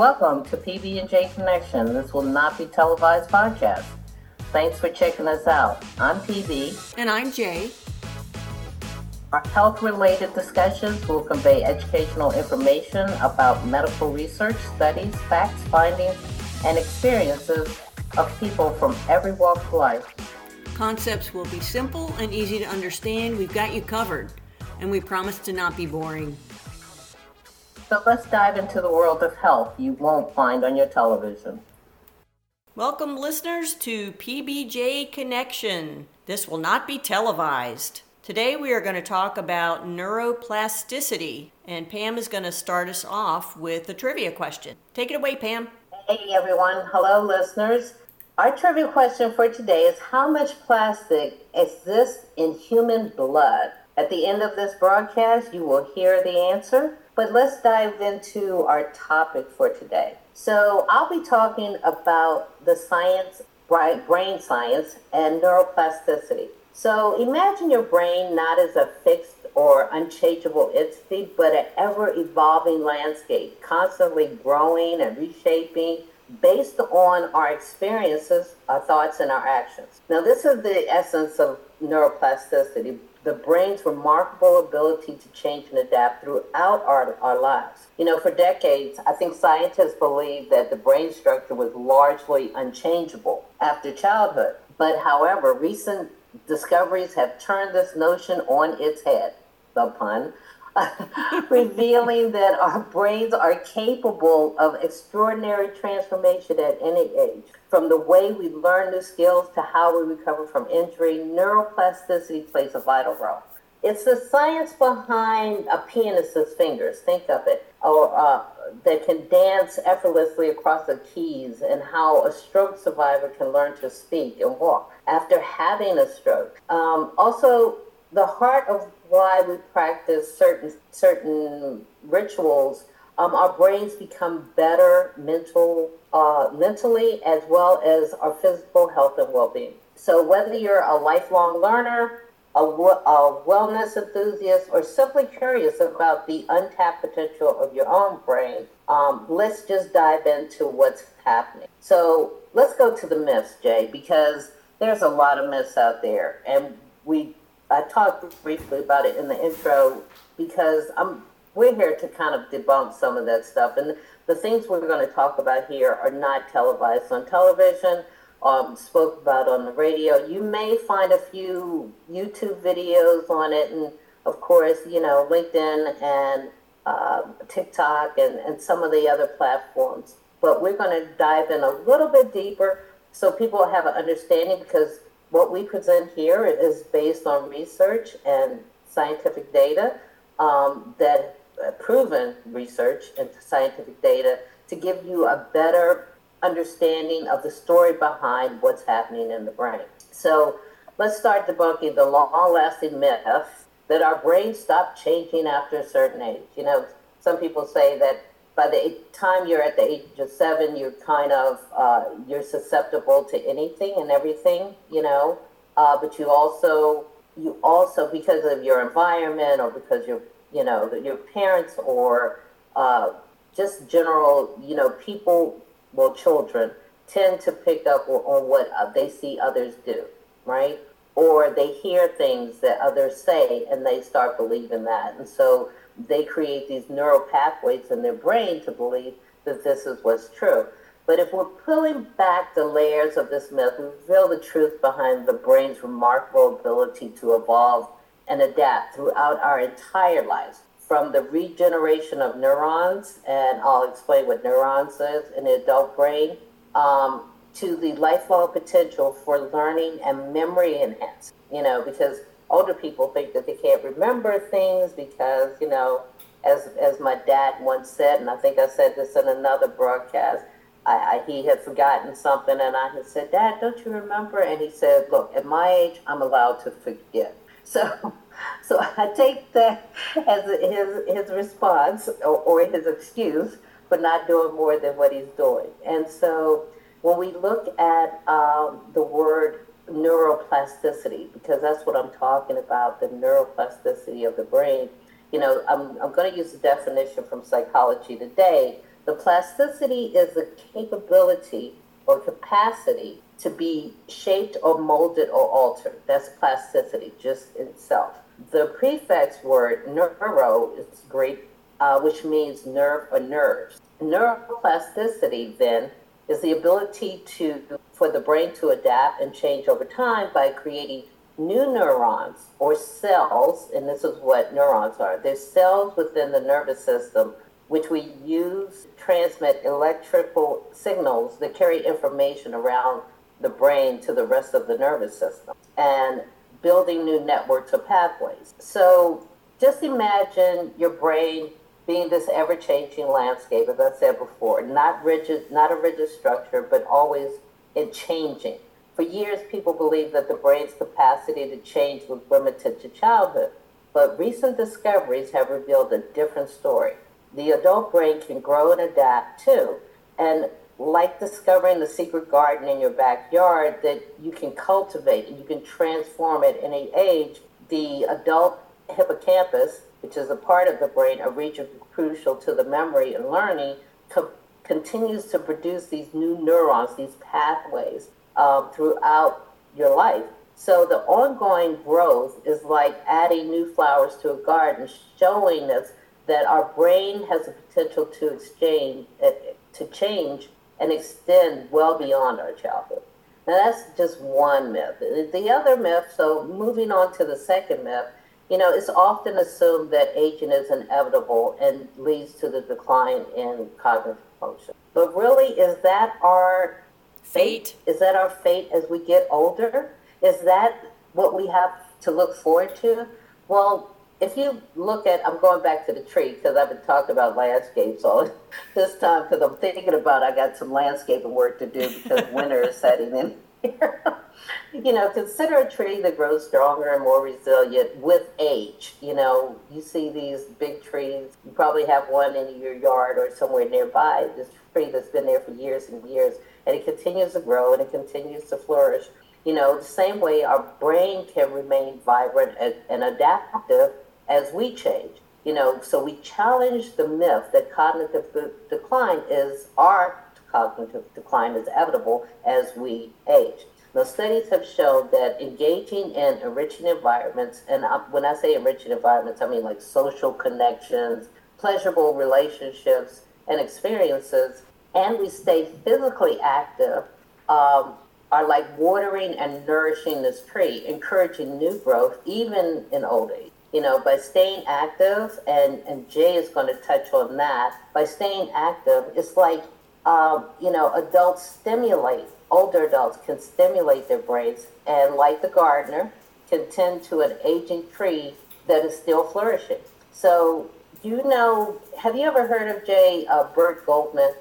Welcome to PB&J Connection. This will not be televised podcast. Thanks for checking us out. I'm PB. And I'm Jay. Our health related discussions will convey educational information about medical research, studies, facts, findings, and experiences of people from every walk of life. Concepts will be simple and easy to understand. We've got you covered, and we promise to not be boring. So let's dive into the world of health you won't find on your television. Welcome, listeners, to PBJ Connection. This will not be televised. Today, we are going to talk about neuroplasticity, and Pam is going to start us off with a trivia question. Take it away, Pam. Hey, everyone. Hello, listeners. Our trivia question for today is How much plastic exists in human blood? At the end of this broadcast, you will hear the answer. But let's dive into our topic for today. So, I'll be talking about the science, brain science, and neuroplasticity. So, imagine your brain not as a fixed or unchangeable entity, but an ever evolving landscape, constantly growing and reshaping based on our experiences, our thoughts, and our actions. Now, this is the essence of neuroplasticity the brain's remarkable ability to change and adapt throughout our, our lives. You know, for decades, I think scientists believed that the brain structure was largely unchangeable after childhood. But however, recent discoveries have turned this notion on its head, the pun, revealing that our brains are capable of extraordinary transformation at any age. From the way we learn new skills to how we recover from injury, neuroplasticity plays a vital role. It's the science behind a pianist's fingers, think of it, or uh, that can dance effortlessly across the keys, and how a stroke survivor can learn to speak and walk after having a stroke. Um, also, the heart of why we practice certain certain rituals, um, our brains become better mental, uh, mentally as well as our physical health and well-being. So whether you're a lifelong learner, a, a wellness enthusiast, or simply curious about the untapped potential of your own brain, um, let's just dive into what's happening. So let's go to the myths, Jay, because there's a lot of myths out there, and we I talked briefly about it in the intro because I'm we're here to kind of debunk some of that stuff. And the things we're going to talk about here are not televised on television, um, spoke about on the radio. You may find a few YouTube videos on it, and of course, you know, LinkedIn and uh, TikTok and, and some of the other platforms. But we're going to dive in a little bit deeper so people have an understanding because what we present here is based on research and scientific data um, that uh, proven research and scientific data to give you a better understanding of the story behind what's happening in the brain. So let's start debunking the long-lasting myth that our brains stop changing after a certain age. You know, some people say that by the time you're at the age of seven, you're kind of uh, you're susceptible to anything and everything, you know. Uh, but you also you also because of your environment or because your you know your parents or uh, just general you know people well children tend to pick up on what uh, they see others do, right? Or they hear things that others say and they start believing that, and so they create these neural pathways in their brain to believe that this is what's true. But if we're pulling back the layers of this myth, we reveal the truth behind the brain's remarkable ability to evolve and adapt throughout our entire lives. From the regeneration of neurons, and I'll explain what neurons is in the adult brain, um, to the lifelong potential for learning and memory enhancement. You know, because older people think that they can't remember things because, you know, as, as my dad once said, and I think I said this in another broadcast, I, I, he had forgotten something, and I had said, Dad, don't you remember? And he said, Look, at my age, I'm allowed to forget. So, so I take that as his, his response or, or his excuse for not doing more than what he's doing. And so when we look at um, the word neuroplasticity because that's what I'm talking about the neuroplasticity of the brain. You know, I'm, I'm going to use the definition from Psychology Today, The plasticity is the capability or capacity to be shaped or molded or altered. That's plasticity just itself. The prefix word neuro is Greek, uh, which means nerve or nerves. Neuroplasticity then is the ability to for the brain to adapt and change over time by creating new neurons or cells, and this is what neurons are. They're cells within the nervous system which we use to transmit electrical signals that carry information around the brain to the rest of the nervous system and building new networks of pathways. So just imagine your brain being this ever-changing landscape, as I said before, not rigid, not a rigid structure, but always in changing. For years, people believed that the brain's capacity to change was limited to childhood, but recent discoveries have revealed a different story the adult brain can grow and adapt too. And like discovering the secret garden in your backyard that you can cultivate and you can transform at any age, the adult hippocampus, which is a part of the brain, a region crucial to the memory and learning, co- continues to produce these new neurons, these pathways um, throughout your life. So the ongoing growth is like adding new flowers to a garden, showing us that our brain has the potential to exchange, uh, to change and extend well beyond our childhood. Now that's just one myth. The other myth, so moving on to the second myth, you know, it's often assumed that aging is inevitable and leads to the decline in cognitive function. But really, is that our fate? fate? Is that our fate as we get older? Is that what we have to look forward to? Well, if you look at, I'm going back to the tree because I've been talking about landscapes all this time because I'm thinking about I got some landscaping work to do because winter is setting in you know, consider a tree that grows stronger and more resilient with age. You know, you see these big trees. You probably have one in your yard or somewhere nearby. This tree that's been there for years and years, and it continues to grow and it continues to flourish. You know, the same way our brain can remain vibrant and, and adaptive as we change. You know, so we challenge the myth that cognitive decline is our cognitive decline is inevitable as we age. Now, studies have shown that engaging in enriching environments, and when I say enriching environments, I mean like social connections, pleasurable relationships, and experiences, and we stay physically active, um, are like watering and nourishing this tree, encouraging new growth even in old age you know, by staying active, and, and Jay is going to touch on that, by staying active, it's like, um, you know, adults stimulate, older adults can stimulate their brains, and like the gardener, can tend to an aging tree that is still flourishing. So, do you know, have you ever heard of Jay uh, Burt Goldman?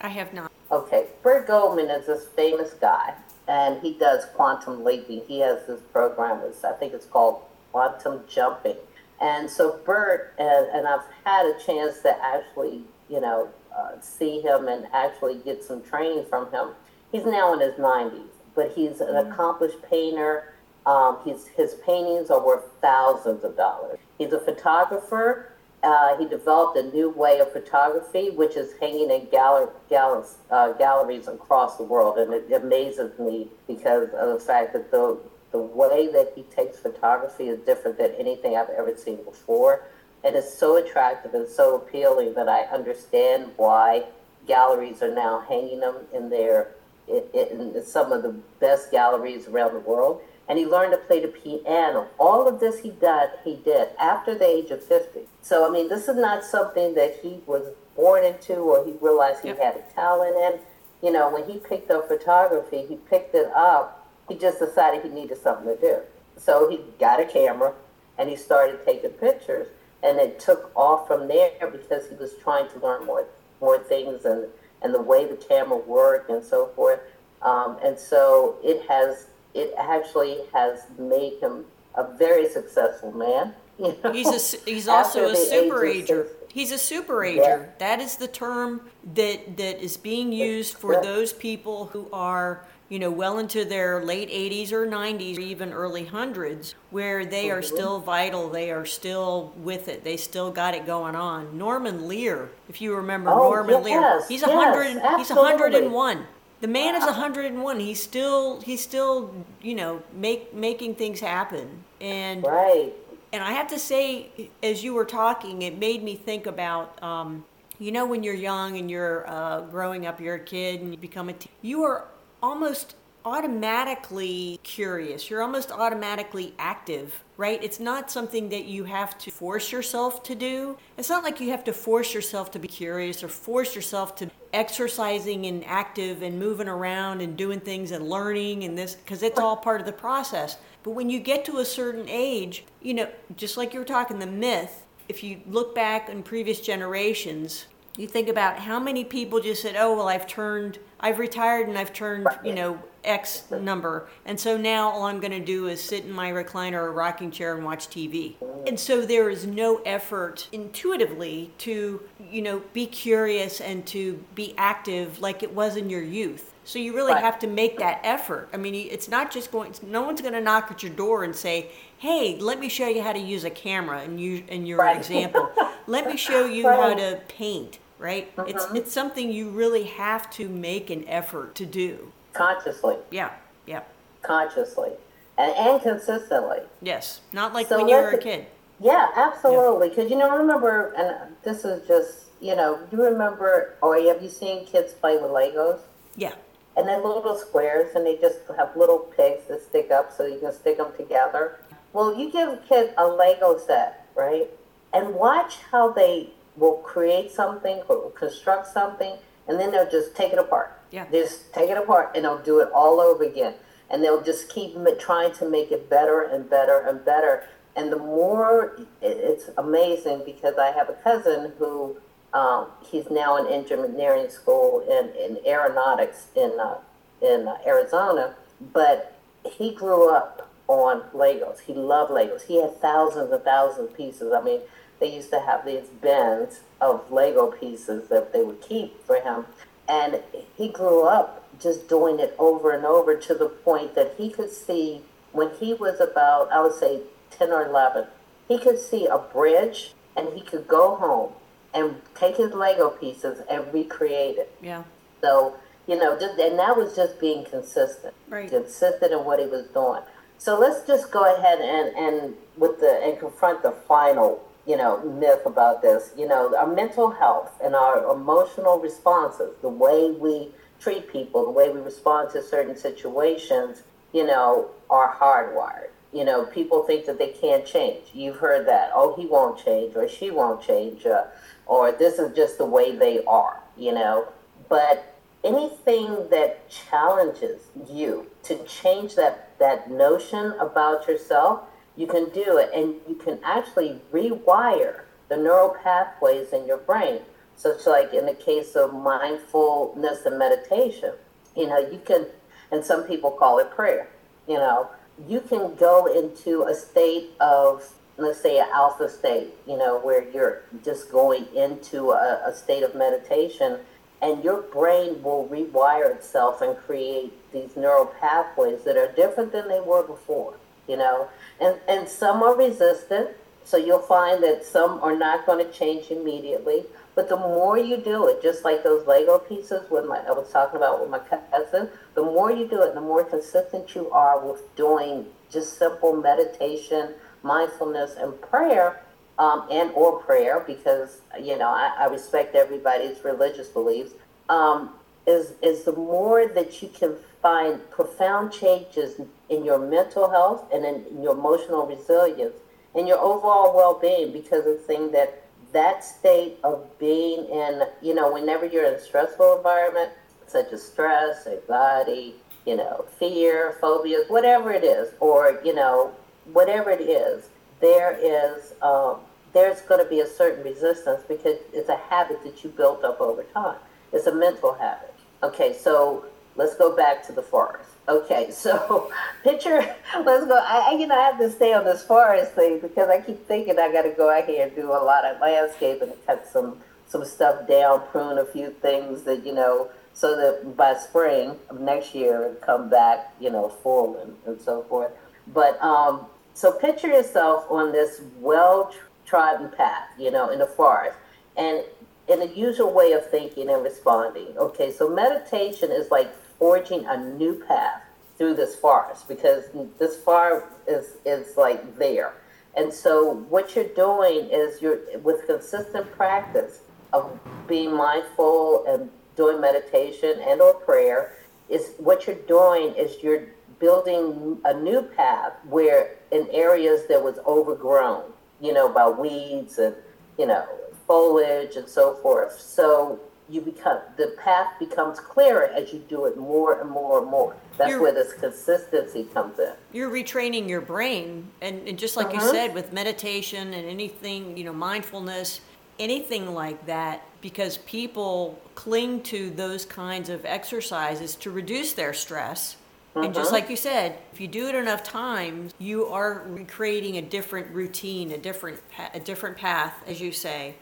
I have not. Okay, Burt Goldman is this famous guy, and he does quantum leaping. He has this program, it's, I think it's called quantum jumping. And so Burt, and, and I've had a chance to actually, you know, uh, see him and actually get some training from him. He's now in his 90s, but he's an mm-hmm. accomplished painter. Um, his, his paintings are worth thousands of dollars. He's a photographer. Uh, he developed a new way of photography, which is hanging in galler- gall- uh, galleries across the world. And it amazes me because of the fact that the, the way that he takes photography is different than anything I've ever seen before. And it's so attractive and so appealing that I understand why galleries are now hanging them in their in, in some of the best galleries around the world. And he learned to play the piano. All of this he did, he did after the age of 50. So, I mean, this is not something that he was born into or he realized he yep. had a talent in. You know, when he picked up photography, he picked it up he just decided he needed something to do. So he got a camera and he started taking pictures. And it took off from there because he was trying to learn more more things and, and the way the camera worked and so forth. Um, and so it has it actually has made him a very successful man. You know? He's a, he's also a super ager. He's a super ager. Yeah. That is the term that that is being used for those people who are you know, well into their late 80s or 90s or even early hundreds, where they are mm-hmm. still vital, they are still with it, they still got it going on. Norman Lear, if you remember oh, Norman yes, Lear, he's yes, 100, he's 101. The man is 101. He's still he's still you know make making things happen and right. And I have to say, as you were talking, it made me think about. Um, you know, when you're young and you're uh, growing up, you're a kid and you become a teen, you are almost automatically curious. You're almost automatically active, right? It's not something that you have to force yourself to do. It's not like you have to force yourself to be curious or force yourself to exercising and active and moving around and doing things and learning and this because it's all part of the process. But when you get to a certain age, you know, just like you were talking the myth, if you look back in previous generations, you think about how many people just said, "Oh, well, I've turned, I've retired, and I've turned, you know, X number, and so now all I'm going to do is sit in my recliner or rocking chair and watch TV." And so there is no effort intuitively to, you know, be curious and to be active like it was in your youth. So you really right. have to make that effort. I mean, it's not just going. No one's going to knock at your door and say, "Hey, let me show you how to use a camera." And you, in your right. example, let me show you right. how to paint right? Mm-hmm. It's it's something you really have to make an effort to do consciously. Yeah, yeah. Consciously and, and consistently. Yes, not like so when you were a kid. Yeah, absolutely. Because yeah. you know, I remember, and this is just you know, do you remember, or have you seen kids play with Legos? Yeah. And they're little squares, and they just have little pegs that stick up, so you can stick them together. Well, you give a kid a Lego set, right? And watch how they will create something or construct something, and then they'll just take it apart. Yeah. just take it apart, and they'll do it all over again. And they'll just keep trying to make it better and better and better. And the more, it's amazing because I have a cousin who um, he's now in engineering school in, in aeronautics in uh, in uh, Arizona, but he grew up on Legos. He loved Legos. He had thousands and thousands of pieces. I mean, they used to have these bins of Lego pieces that they would keep for him. And he grew up just doing it over and over to the point that he could see when he was about, I would say, 10 or 11, he could see a bridge and he could go home and take his Lego pieces and recreate it. Yeah. So, you know, just, and that was just being consistent. Right. Consistent in what he was doing. So let's just go ahead and, and with the and confront the final you know, myth about this. You know, our mental health and our emotional responses, the way we treat people, the way we respond to certain situations, you know, are hardwired. You know, people think that they can't change. You've heard that. Oh, he won't change, or she won't change, uh, or this is just the way they are. You know, but anything that challenges you to change that that notion about yourself you can do it and you can actually rewire the neural pathways in your brain. such like in the case of mindfulness and meditation, you know, you can, and some people call it prayer, you know, you can go into a state of, let's say, an alpha state, you know, where you're just going into a, a state of meditation and your brain will rewire itself and create these neural pathways that are different than they were before you know, and, and some are resistant. So you'll find that some are not going to change immediately. But the more you do it, just like those Lego pieces when my, I was talking about with my cousin, the more you do it, the more consistent you are with doing just simple meditation, mindfulness, and prayer, um, and or prayer, because you know I, I respect everybody's religious beliefs. Um, is is the more that you can find profound changes in your mental health and in your emotional resilience and your overall well-being because of thing that that state of being in you know whenever you're in a stressful environment such as stress anxiety you know fear phobias whatever it is or you know whatever it is there is um, there's going to be a certain resistance because it's a habit that you built up over time it's a mental habit okay so let's go back to the forest. Okay, so picture, let's go. I, you know, I have to stay on this forest thing because I keep thinking I got to go out here and do a lot of landscaping and cut some some stuff down, prune a few things that you know, so that by spring of next year come back, you know, full and, and so forth. But um, so picture yourself on this well trodden path, you know, in the forest, and in the usual way of thinking and responding. Okay, so meditation is like forging a new path through this forest because this forest is is like there. And so what you're doing is you're with consistent practice of being mindful and doing meditation and or prayer is what you're doing is you're building a new path where in areas that was overgrown, you know, by weeds and, you know, foliage and so forth. So you become the path becomes clearer as you do it more and more and more. That's you're, where this consistency comes in. You're retraining your brain, and, and just like you uh-huh. said, with meditation and anything, you know, mindfulness, anything like that, because people cling to those kinds of exercises to reduce their stress. And just uh-huh. like you said, if you do it enough times, you are creating a different routine, a different a different path, as you say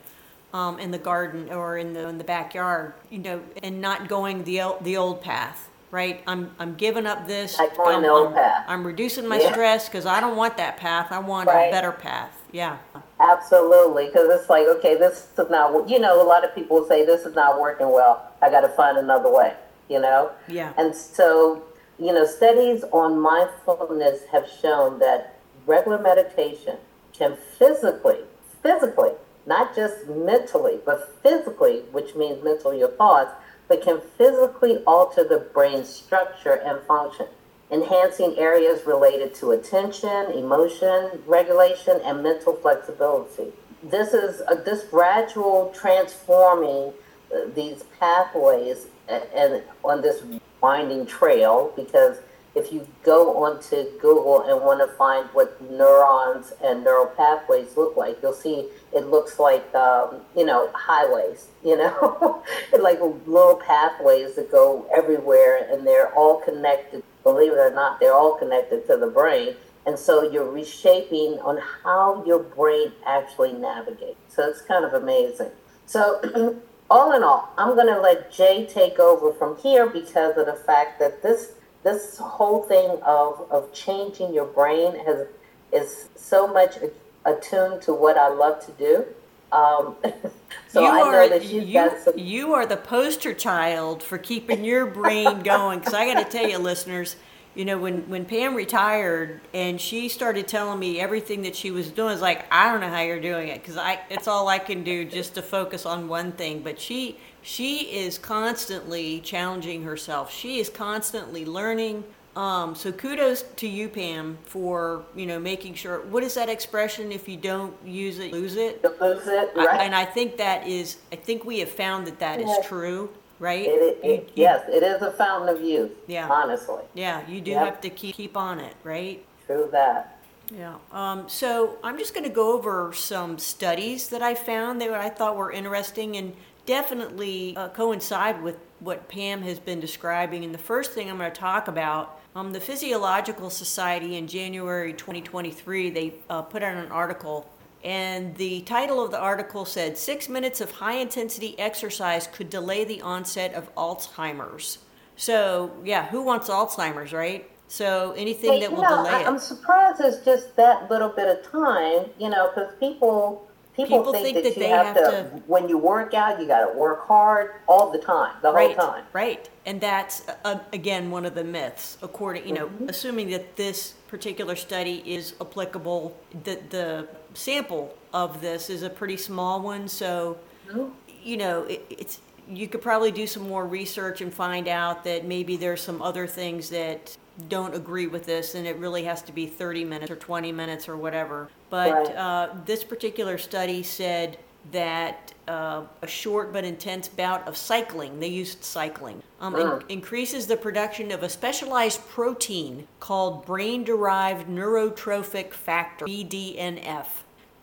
um, in the garden or in the in the backyard, you know, and not going the the old path. Right, I'm I'm giving up this. Like going I'm, the old I'm, path. I'm reducing my yeah. stress because I don't want that path. I want right. a better path. Yeah. Absolutely, because it's like, okay, this is not. You know, a lot of people say this is not working well. I got to find another way. You know. Yeah. And so, you know, studies on mindfulness have shown that regular meditation can physically, physically not just mentally, but physically, which means mental your thoughts, but can physically alter the brain's structure and function, enhancing areas related to attention, emotion regulation, and mental flexibility. This is a, this gradual transforming uh, these pathways and on this winding trail because if you go onto Google and want to find what neurons and neural pathways look like, you'll see it looks like, um, you know, highways, you know, like little pathways that go everywhere and they're all connected. Believe it or not, they're all connected to the brain. And so you're reshaping on how your brain actually navigates. So it's kind of amazing. So, all in all, I'm going to let Jay take over from here because of the fact that this this whole thing of, of changing your brain has is so much attuned to what I love to do. Um, so you I know are, that you've you, got some. You are the poster child for keeping your brain going. Because I got to tell you, listeners, you know, when, when Pam retired and she started telling me everything that she was doing, it's like, I don't know how you're doing it because I it's all I can do just to focus on one thing. But she she is constantly challenging herself. She is constantly learning. Um, so kudos to you, Pam, for you know making sure. What is that expression? If you don't use it, lose it. Lose it, right? I, and I think that is. I think we have found that that yes. is true, right? It, it, you, you, yes, it is a fountain of youth. Yeah, honestly. Yeah, you do yep. have to keep keep on it, right? True that. Yeah. Um, so I'm just going to go over some studies that I found that I thought were interesting and definitely uh, coincide with what Pam has been describing. And the first thing I'm going to talk about, um, the Physiological Society in January 2023, they uh, put out an article. And the title of the article said Six minutes of high intensity exercise could delay the onset of Alzheimer's. So, yeah, who wants Alzheimer's, right? So anything hey, that will know, delay I, it. I'm surprised it's just that little bit of time, you know, because people People, People think, think, that, that you have, have to, to, when you work out, you got to work hard all the time, the right, whole time. Right, and that's uh, again one of the myths. According, you know, mm-hmm. assuming that this particular study is applicable, that the sample of this is a pretty small one, so mm-hmm. you know, it, it's you could probably do some more research and find out that maybe there's some other things that don't agree with this and it really has to be 30 minutes or 20 minutes or whatever. But right. uh, this particular study said that uh, a short but intense bout of cycling, they used cycling, um, in- increases the production of a specialized protein called brain derived neurotrophic factor, BDNF.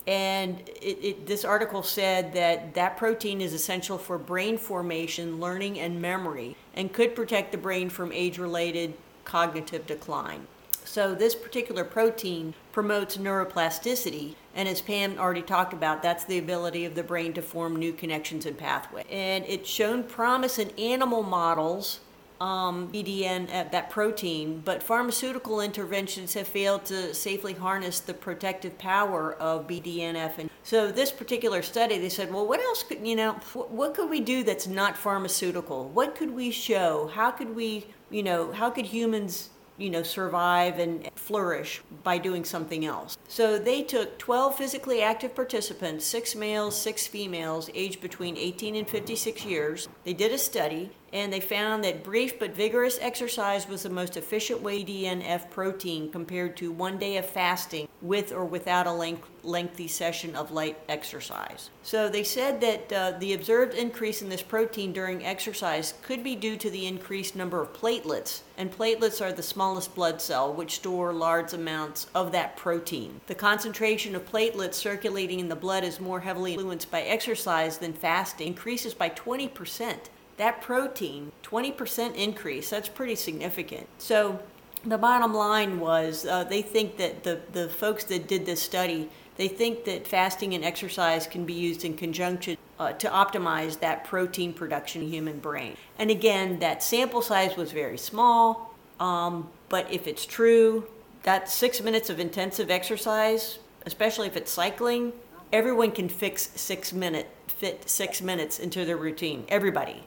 And it, it, this article said that that protein is essential for brain formation, learning, and memory, and could protect the brain from age related cognitive decline. So, this particular protein promotes neuroplasticity, and as Pam already talked about, that's the ability of the brain to form new connections and pathways. And it's shown promise in animal models um, BDN, uh, that protein, but pharmaceutical interventions have failed to safely harness the protective power of BDNF. And so, this particular study, they said, well, what else could, you know, what could we do that's not pharmaceutical? What could we show? How could we, you know, how could humans you know, survive and flourish by doing something else. So they took 12 physically active participants, six males, six females, aged between 18 and 56 years. They did a study and they found that brief but vigorous exercise was the most efficient way DNF protein compared to one day of fasting with or without a length, lengthy session of light exercise. So they said that uh, the observed increase in this protein during exercise could be due to the increased number of platelets, and platelets are the smallest blood cell which store large amounts of that protein. The concentration of platelets circulating in the blood is more heavily influenced by exercise than fasting, increases by 20 percent that protein, 20% increase, that's pretty significant. So the bottom line was uh, they think that the, the folks that did this study, they think that fasting and exercise can be used in conjunction uh, to optimize that protein production in human brain. And again, that sample size was very small, um, but if it's true, that six minutes of intensive exercise, especially if it's cycling, everyone can fix six minute fit six minutes into their routine. Everybody.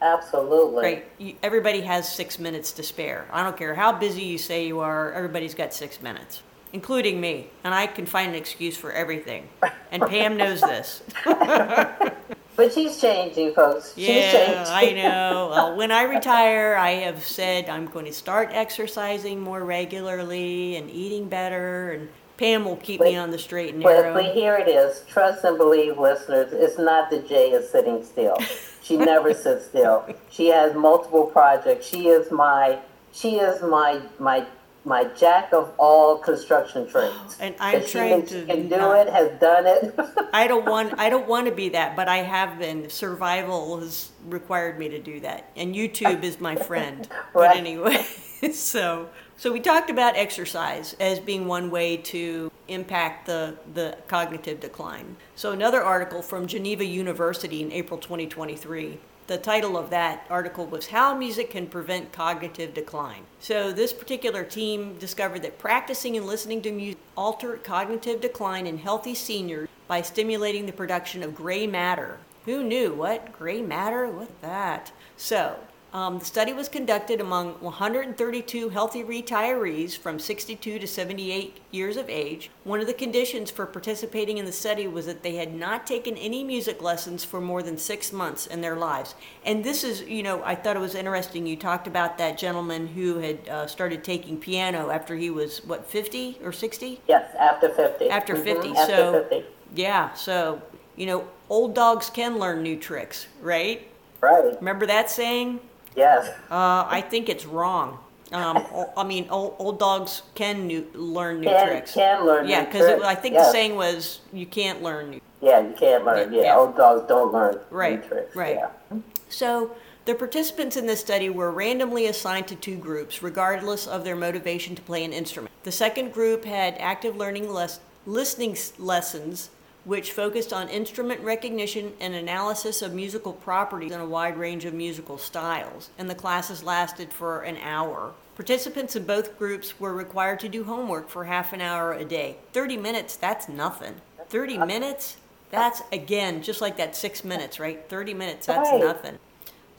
Absolutely. Right. everybody has six minutes to spare. I don't care how busy you say you are. Everybody's got six minutes, including me, and I can find an excuse for everything. And Pam knows this. But she's changing, folks. She's yeah, changing. I know. Well, when I retire, I have said I'm going to start exercising more regularly and eating better and Pam will keep me on the straight and narrow. but here it is. Trust and believe, listeners. It's not that Jay is sitting still. She never sits still. She has multiple projects. She is my. She is my my my jack of all construction trades. And I'm she trying can- to can do not- it. Has done it. I don't want I don't want to be that, but I have been. Survival has required me to do that, and YouTube is my friend. But anyway, so so we talked about exercise as being one way to impact the the cognitive decline. So another article from Geneva University in April 2023. The title of that article was How Music Can Prevent Cognitive Decline. So, this particular team discovered that practicing and listening to music altered cognitive decline in healthy seniors by stimulating the production of gray matter. Who knew? What? Gray matter? What's that? So, um, the study was conducted among 132 healthy retirees from 62 to 78 years of age. One of the conditions for participating in the study was that they had not taken any music lessons for more than six months in their lives. And this is, you know, I thought it was interesting. You talked about that gentleman who had uh, started taking piano after he was, what, 50 or 60? yes, after fifty. After Mhm, 50, After so- fifty. Yeah, so, you know, old dogs can learn new tricks, right? Right. Remember that saying? Yes. Uh, I think it's wrong. Um, o- I mean, old, old dogs can new, learn new Can tricks. can learn. yeah, new because tricks. I think the Yes. saying was you can't learn new. Yeah, you can't learn. Yeah, Yeah, yeah. old dogs don't learn Right, new tricks. right. Yeah. So the participants in this study were randomly assigned to two groups, regardless of their motivation to play an instrument. The second group had active learning les- listening s- lessons, which focused on instrument recognition and analysis of musical properties in a wide range of musical styles, and the classes lasted for an hour. Participants in both groups were required to do homework for half an hour a day. 30 minutes, that's nothing. 30 minutes? That's, again, just like that six minutes, right? 30 minutes, that's Right. nothing.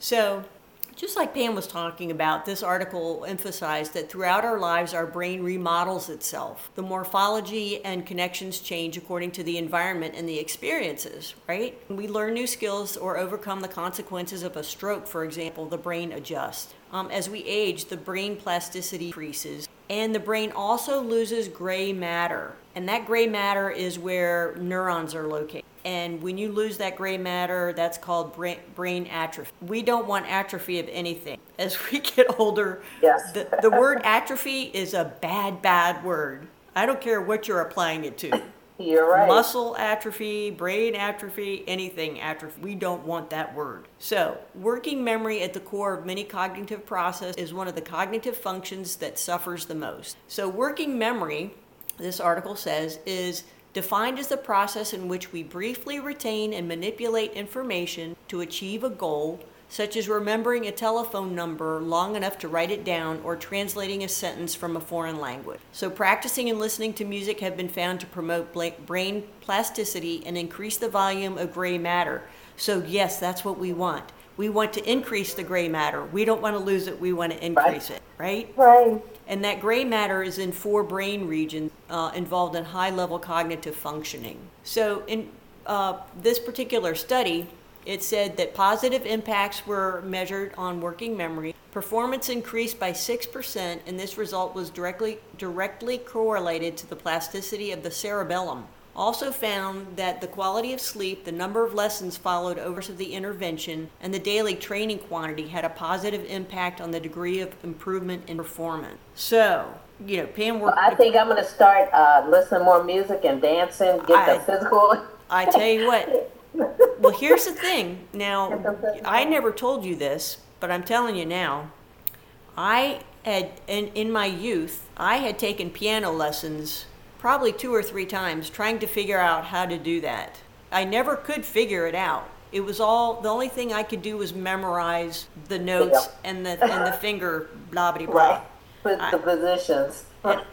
So, just like Pam was talking about, this article emphasized that throughout our lives, our brain remodels itself. The morphology and connections change according to the environment and the experiences, right? When we learn new skills or overcome the consequences of a stroke, for example, the brain adjusts. Um, as we age, the brain plasticity increases, and the brain also loses gray matter. And that gray matter is where neurons are located. And when you lose that gray matter, that's called brain, brain atrophy. We don't want atrophy of anything. As we get older, Yes. the, the word atrophy is a bad, bad word. I don't care what you're applying it to. You're right. Muscle atrophy, brain atrophy, anything atrophy. We don't want that word. So, working memory at the core of many cognitive process is one of the cognitive functions that suffers the most. So, working memory, this article says, is defined as the process in which we briefly retain and manipulate information to achieve a goal such as remembering a telephone number long enough to write it down or translating a sentence from a foreign language. So, practicing and listening to music have been found to promote brain plasticity and increase the volume of gray matter. So, yes, that's what we want. We want to increase the gray matter. We don't want to lose it, we want to increase right. it, right? Right. And that gray matter is in four brain regions uh, involved in high level cognitive functioning. So, in uh, this particular study, it said that positive impacts were measured on working memory. Performance increased by 6%, and this result was directly, directly correlated to the plasticity of the cerebellum. Also found that the quality of sleep, the number of lessons followed over to the intervention, and the daily training quantity had a positive impact on the degree of improvement in performance. So, you know, Pam worked. I think I'm going to start uh, listening more music and dancing, get I, the physical. I tell you what, well, here's the thing. Now, I never told you this, but I'm telling you now. I had, in, in my youth, I had taken piano lessons probably two or three times trying to figure out how to do that. I never could figure it out. It was all the only thing I could do was memorize the notes and the and the finger blah blah blah. Right. With the positions.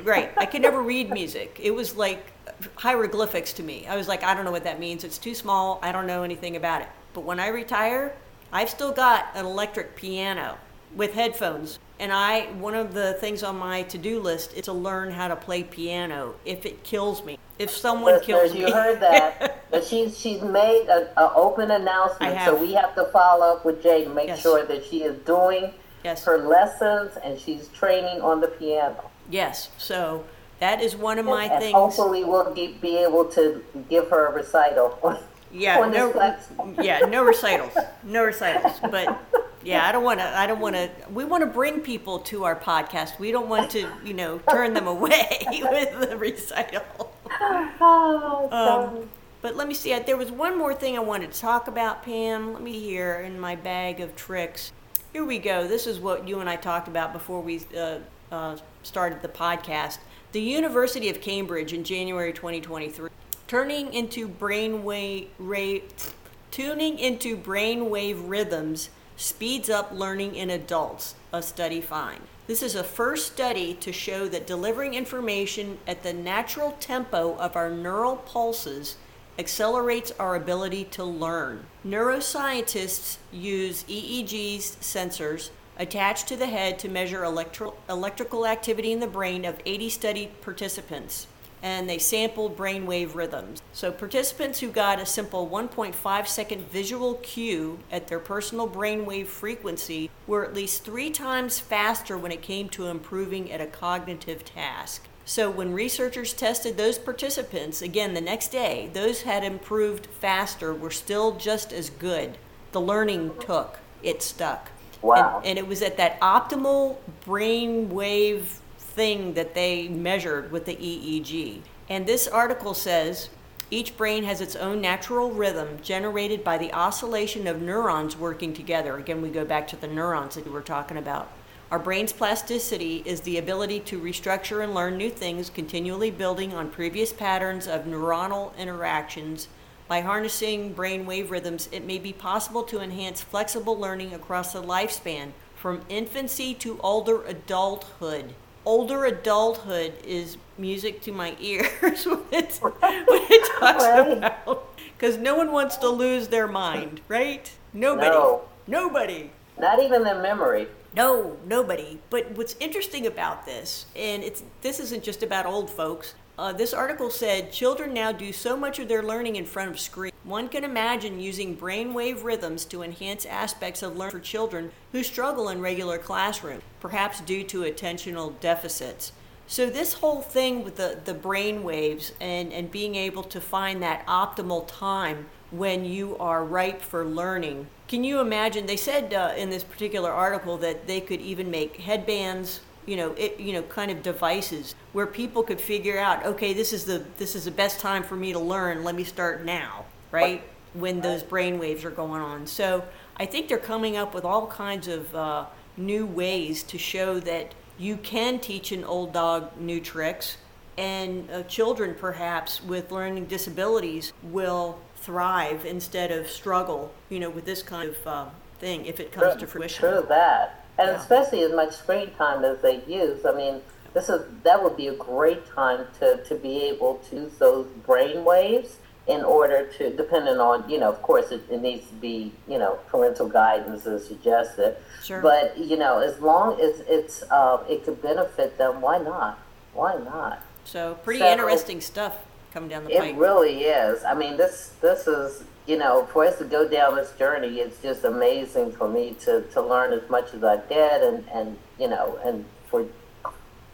right. I could never read music. It was like hieroglyphics to me. I was like, I don't know what that means. It's too small. I don't know anything about it. But when I retire, I've still got an electric piano with headphones. And I, one of the things on my to-do list is to learn how to play piano. If it kills me, if someone Listeners, kills me, you heard that. but she's she's made an open announcement, so we have to follow up with Jay to make yes. sure that she is doing yes. her lessons and she's training on the piano. Yes. So that is one of my and, things. hopefully, we'll be able to give her a recital. Yeah, no, yeah, no recitals, no recitals. But yeah, I don't want to. I don't want to. We want to bring people to our podcast. We don't want to, you know, turn them away with the recital. Oh, um, but let me see. There was one more thing I wanted to talk about, Pam. Let me hear in my bag of tricks. Here we go. This is what you and I talked about before we uh, uh, started the podcast the University of Cambridge in January 2023, turning into brainwave tuning into brainwave rhythms speeds up learning in adults, a study finds. This is a first study to show that delivering information at the natural tempo of our neural pulses accelerates our ability to learn. Neuroscientists use EEG sensors attached to the head to measure electro- electrical activity in the brain of 80 study participants and they sampled brainwave rhythms. So, participants who got a simple 1.5 second visual cue at their personal brainwave frequency were at least three times faster when it came to improving at a cognitive task. So, when researchers tested those participants, again the next day, those had improved faster were still just as good. The learning took, it stuck. Wow. And, and it was at that optimal brain wave thing that they measured with the EEG. And this article says each brain has its own natural rhythm generated by the oscillation of neurons working together. Again, we go back to the neurons that we were talking about. Our brain's plasticity is the ability to restructure and learn new things, continually building on previous patterns of neuronal interactions by harnessing brainwave rhythms, it may be possible to enhance flexible learning across the lifespan from infancy to older adulthood. Older adulthood is music to my ears when, it's, when it talks right. about because no one wants to lose their mind, right? Nobody. No. Nobody. Not even their memory. No, nobody. But what's interesting about this, and it's this isn't just about old folks. Uh, this article said children now do so much of their learning in front of screens. One can imagine using brainwave rhythms to enhance aspects of learning for children who struggle in regular classrooms, perhaps due to attentional deficits. So this whole thing with the, the brain waves and, and being able to find that optimal time when you are ripe for learning. Can you imagine? They said uh, in this particular article that they could even make headbands you know, it, you know, kind of devices where people could figure out, okay, this is the this is the best time for me to learn. Let me start now, right? When those brain waves are going on. So I think they're coming up with all kinds of uh, new ways to show that you can teach an old dog new tricks, and uh, children perhaps with learning disabilities will thrive instead of struggle. You know, with this kind of uh, thing if it comes true, to fruition. True that and Yeah. especially as much screen time as they use. I mean, this is that would be a great time to, to be able to use those brain waves in order to, depending on, you know, of course, it, it needs to be, you know, parental guidance is suggested. Sure. But you know, as long as it's uh, it could benefit them, why not? Why not? So pretty So- interesting stuff coming down the It pipe. really is. I mean, this this is you know for us to go down this journey. It's just amazing for me to, to learn as much as I did, and and you know, and for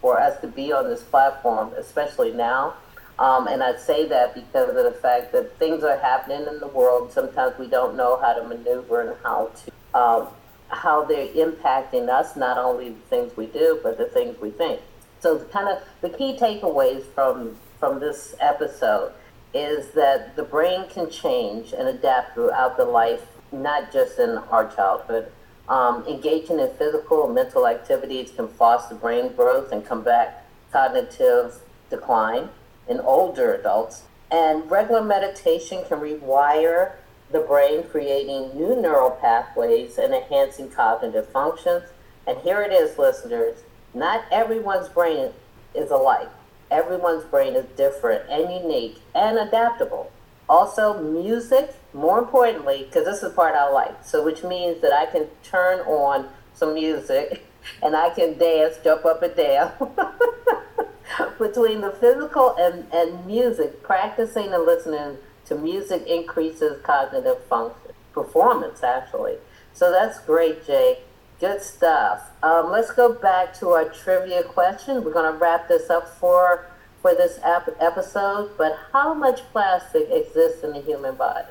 for us to be on this platform, especially now. Um, and I say that because of the fact that things are happening in the world. Sometimes we don't know how to maneuver and how to um, how they're impacting us. Not only the things we do, but the things we think. So, kind of the key takeaways from from this episode is that the brain can change and adapt throughout the life, not just in our childhood. Um, engaging in physical and mental activities can foster brain growth and combat cognitive decline in older adults. And regular meditation can rewire the brain, creating new neural pathways and enhancing cognitive functions. And here it is, listeners not everyone's brain is alike. Everyone's brain is different and unique and adaptable. Also, music, more importantly, because this is part I like, so which means that I can turn on some music and I can dance, jump up and down. Between the physical and, and music, practicing and listening to music increases cognitive function, performance actually. So that's great, Jay. Good stuff. Um, let's go back to our trivia question. We're going to wrap this up for for this ep- episode. But how much plastic exists in the human body?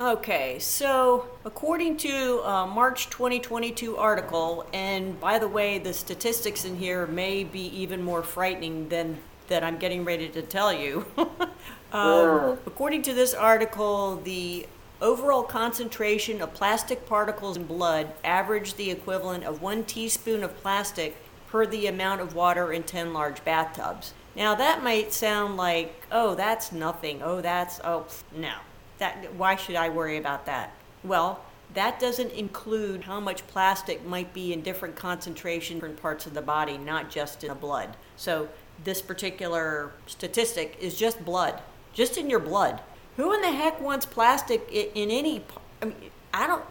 Okay, so according to a March 2022 article, and by the way, the statistics in here may be even more frightening than that I'm getting ready to tell you. um, according to this article, the overall concentration of plastic particles in blood averaged the equivalent of one teaspoon of plastic per the amount of water in 10 large bathtubs. Now that might sound like, oh, that's nothing. Oh, that's oh, no. That why should I worry about that? Well, that doesn't include how much plastic might be in different concentration in different parts of the body, not just in the blood. So this particular statistic is just blood, just in your blood. Who in the heck wants plastic in any? I mean, I don't.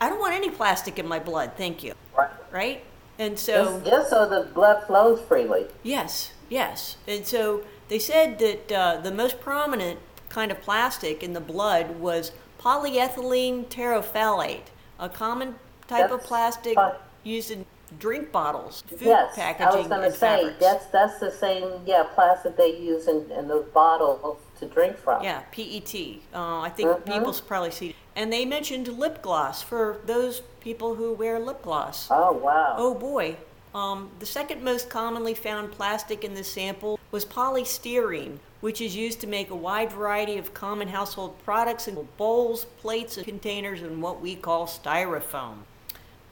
I don't want any plastic in my blood. Thank you. Right. Right? And so. Just, so the blood flows freely. Yes, yes. And so they said that uh, the most prominent kind of plastic in the blood was polyethylene terephthalate, a common type of plastic used in drink bottles, food yes, packaging, I was going to say fabrics. that's that's the same yeah plastic they use in, in those bottles to drink from. Yeah, PET. Uh, I think Mhm. people probably see. And they mentioned lip gloss for those people who wear lip gloss. Oh wow. Oh boy. Um, the second most commonly found plastic in this sample was polystyrene, which is used to make a wide variety of common household products in bowls, plates, and containers, and what we call styrofoam.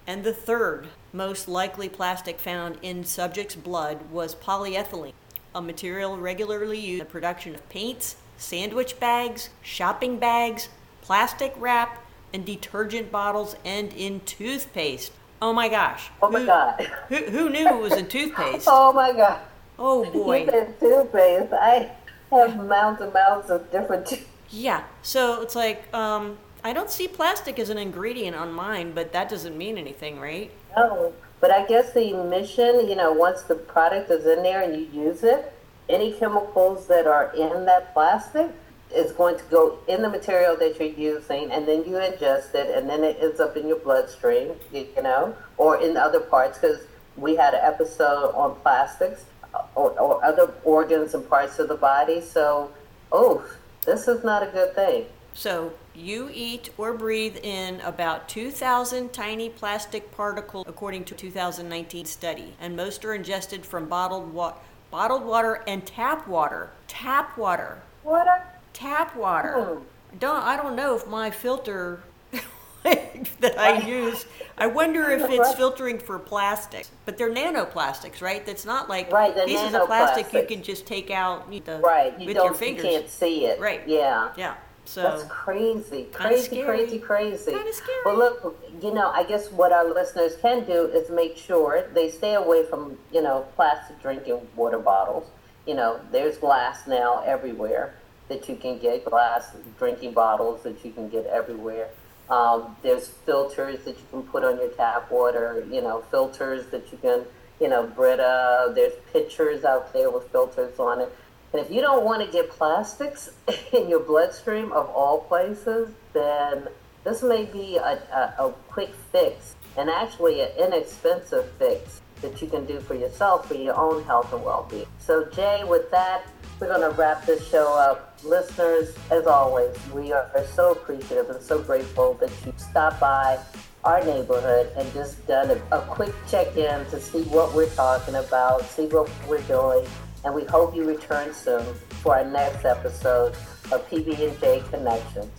And the third most likely plastic found in subjects' blood was polyethylene, a material regularly used in the production of paints, sandwich bags, shopping bags, plastic wrap, and detergent bottles, and in toothpaste. Oh my gosh. oh my Who- God. Who, who knew it was in toothpaste? Oh my God. Oh boy. said toothpaste. I have mounds and mounds of different. T- Yeah. So it's like, um, I don't see plastic as an ingredient on mine, but that doesn't mean anything, right? no, but I guess the emission, you know, once the product is in there and you use it, any chemicals that are in that plastic is going to go in the material that you're using, and then you ingest it, and then it ends up in your bloodstream, you know, or in other parts. Because we had an episode on plastics or, or other organs and parts of the body. So, oh, this is not a good thing. So you eat or breathe in about 2,000 tiny plastic particles, according to a 2019 study, and most are ingested from bottled water, bottled water and tap water. Tap water. What a Tap water. Oh. I don't I don't know if my filter that I use. I wonder if it's filtering for plastics, but they're nanoplastics, right? That's not like Right, pieces of plastic you can just take out with the- right. You with don't your you can't see it. Right. Yeah. Yeah. So That's crazy, crazy, crazy, crazy. Scary. Well, look, you know, I guess what our listeners can do is make sure they stay away from, you know, plastic drinking water bottles. You know, there's glass now everywhere that you can get, glass drinking bottles that you can get everywhere. Um, there's filters that you can put on your tap water, you know, filters that you can, you know, Brita. There's pitchers out there with filters on it. And if you don't want to get plastics in your bloodstream of all places, then this may be a, a, a quick fix and actually an inexpensive fix that you can do for yourself for your own health and well-being. So Jay, with that, we're going to wrap this show up. Listeners, as always, we are so appreciative and so grateful that you stopped by our neighborhood and just done a, a quick check-in to see what we're talking about, see what we're doing, and we hope you return soon for our next episode of PB&J Connections.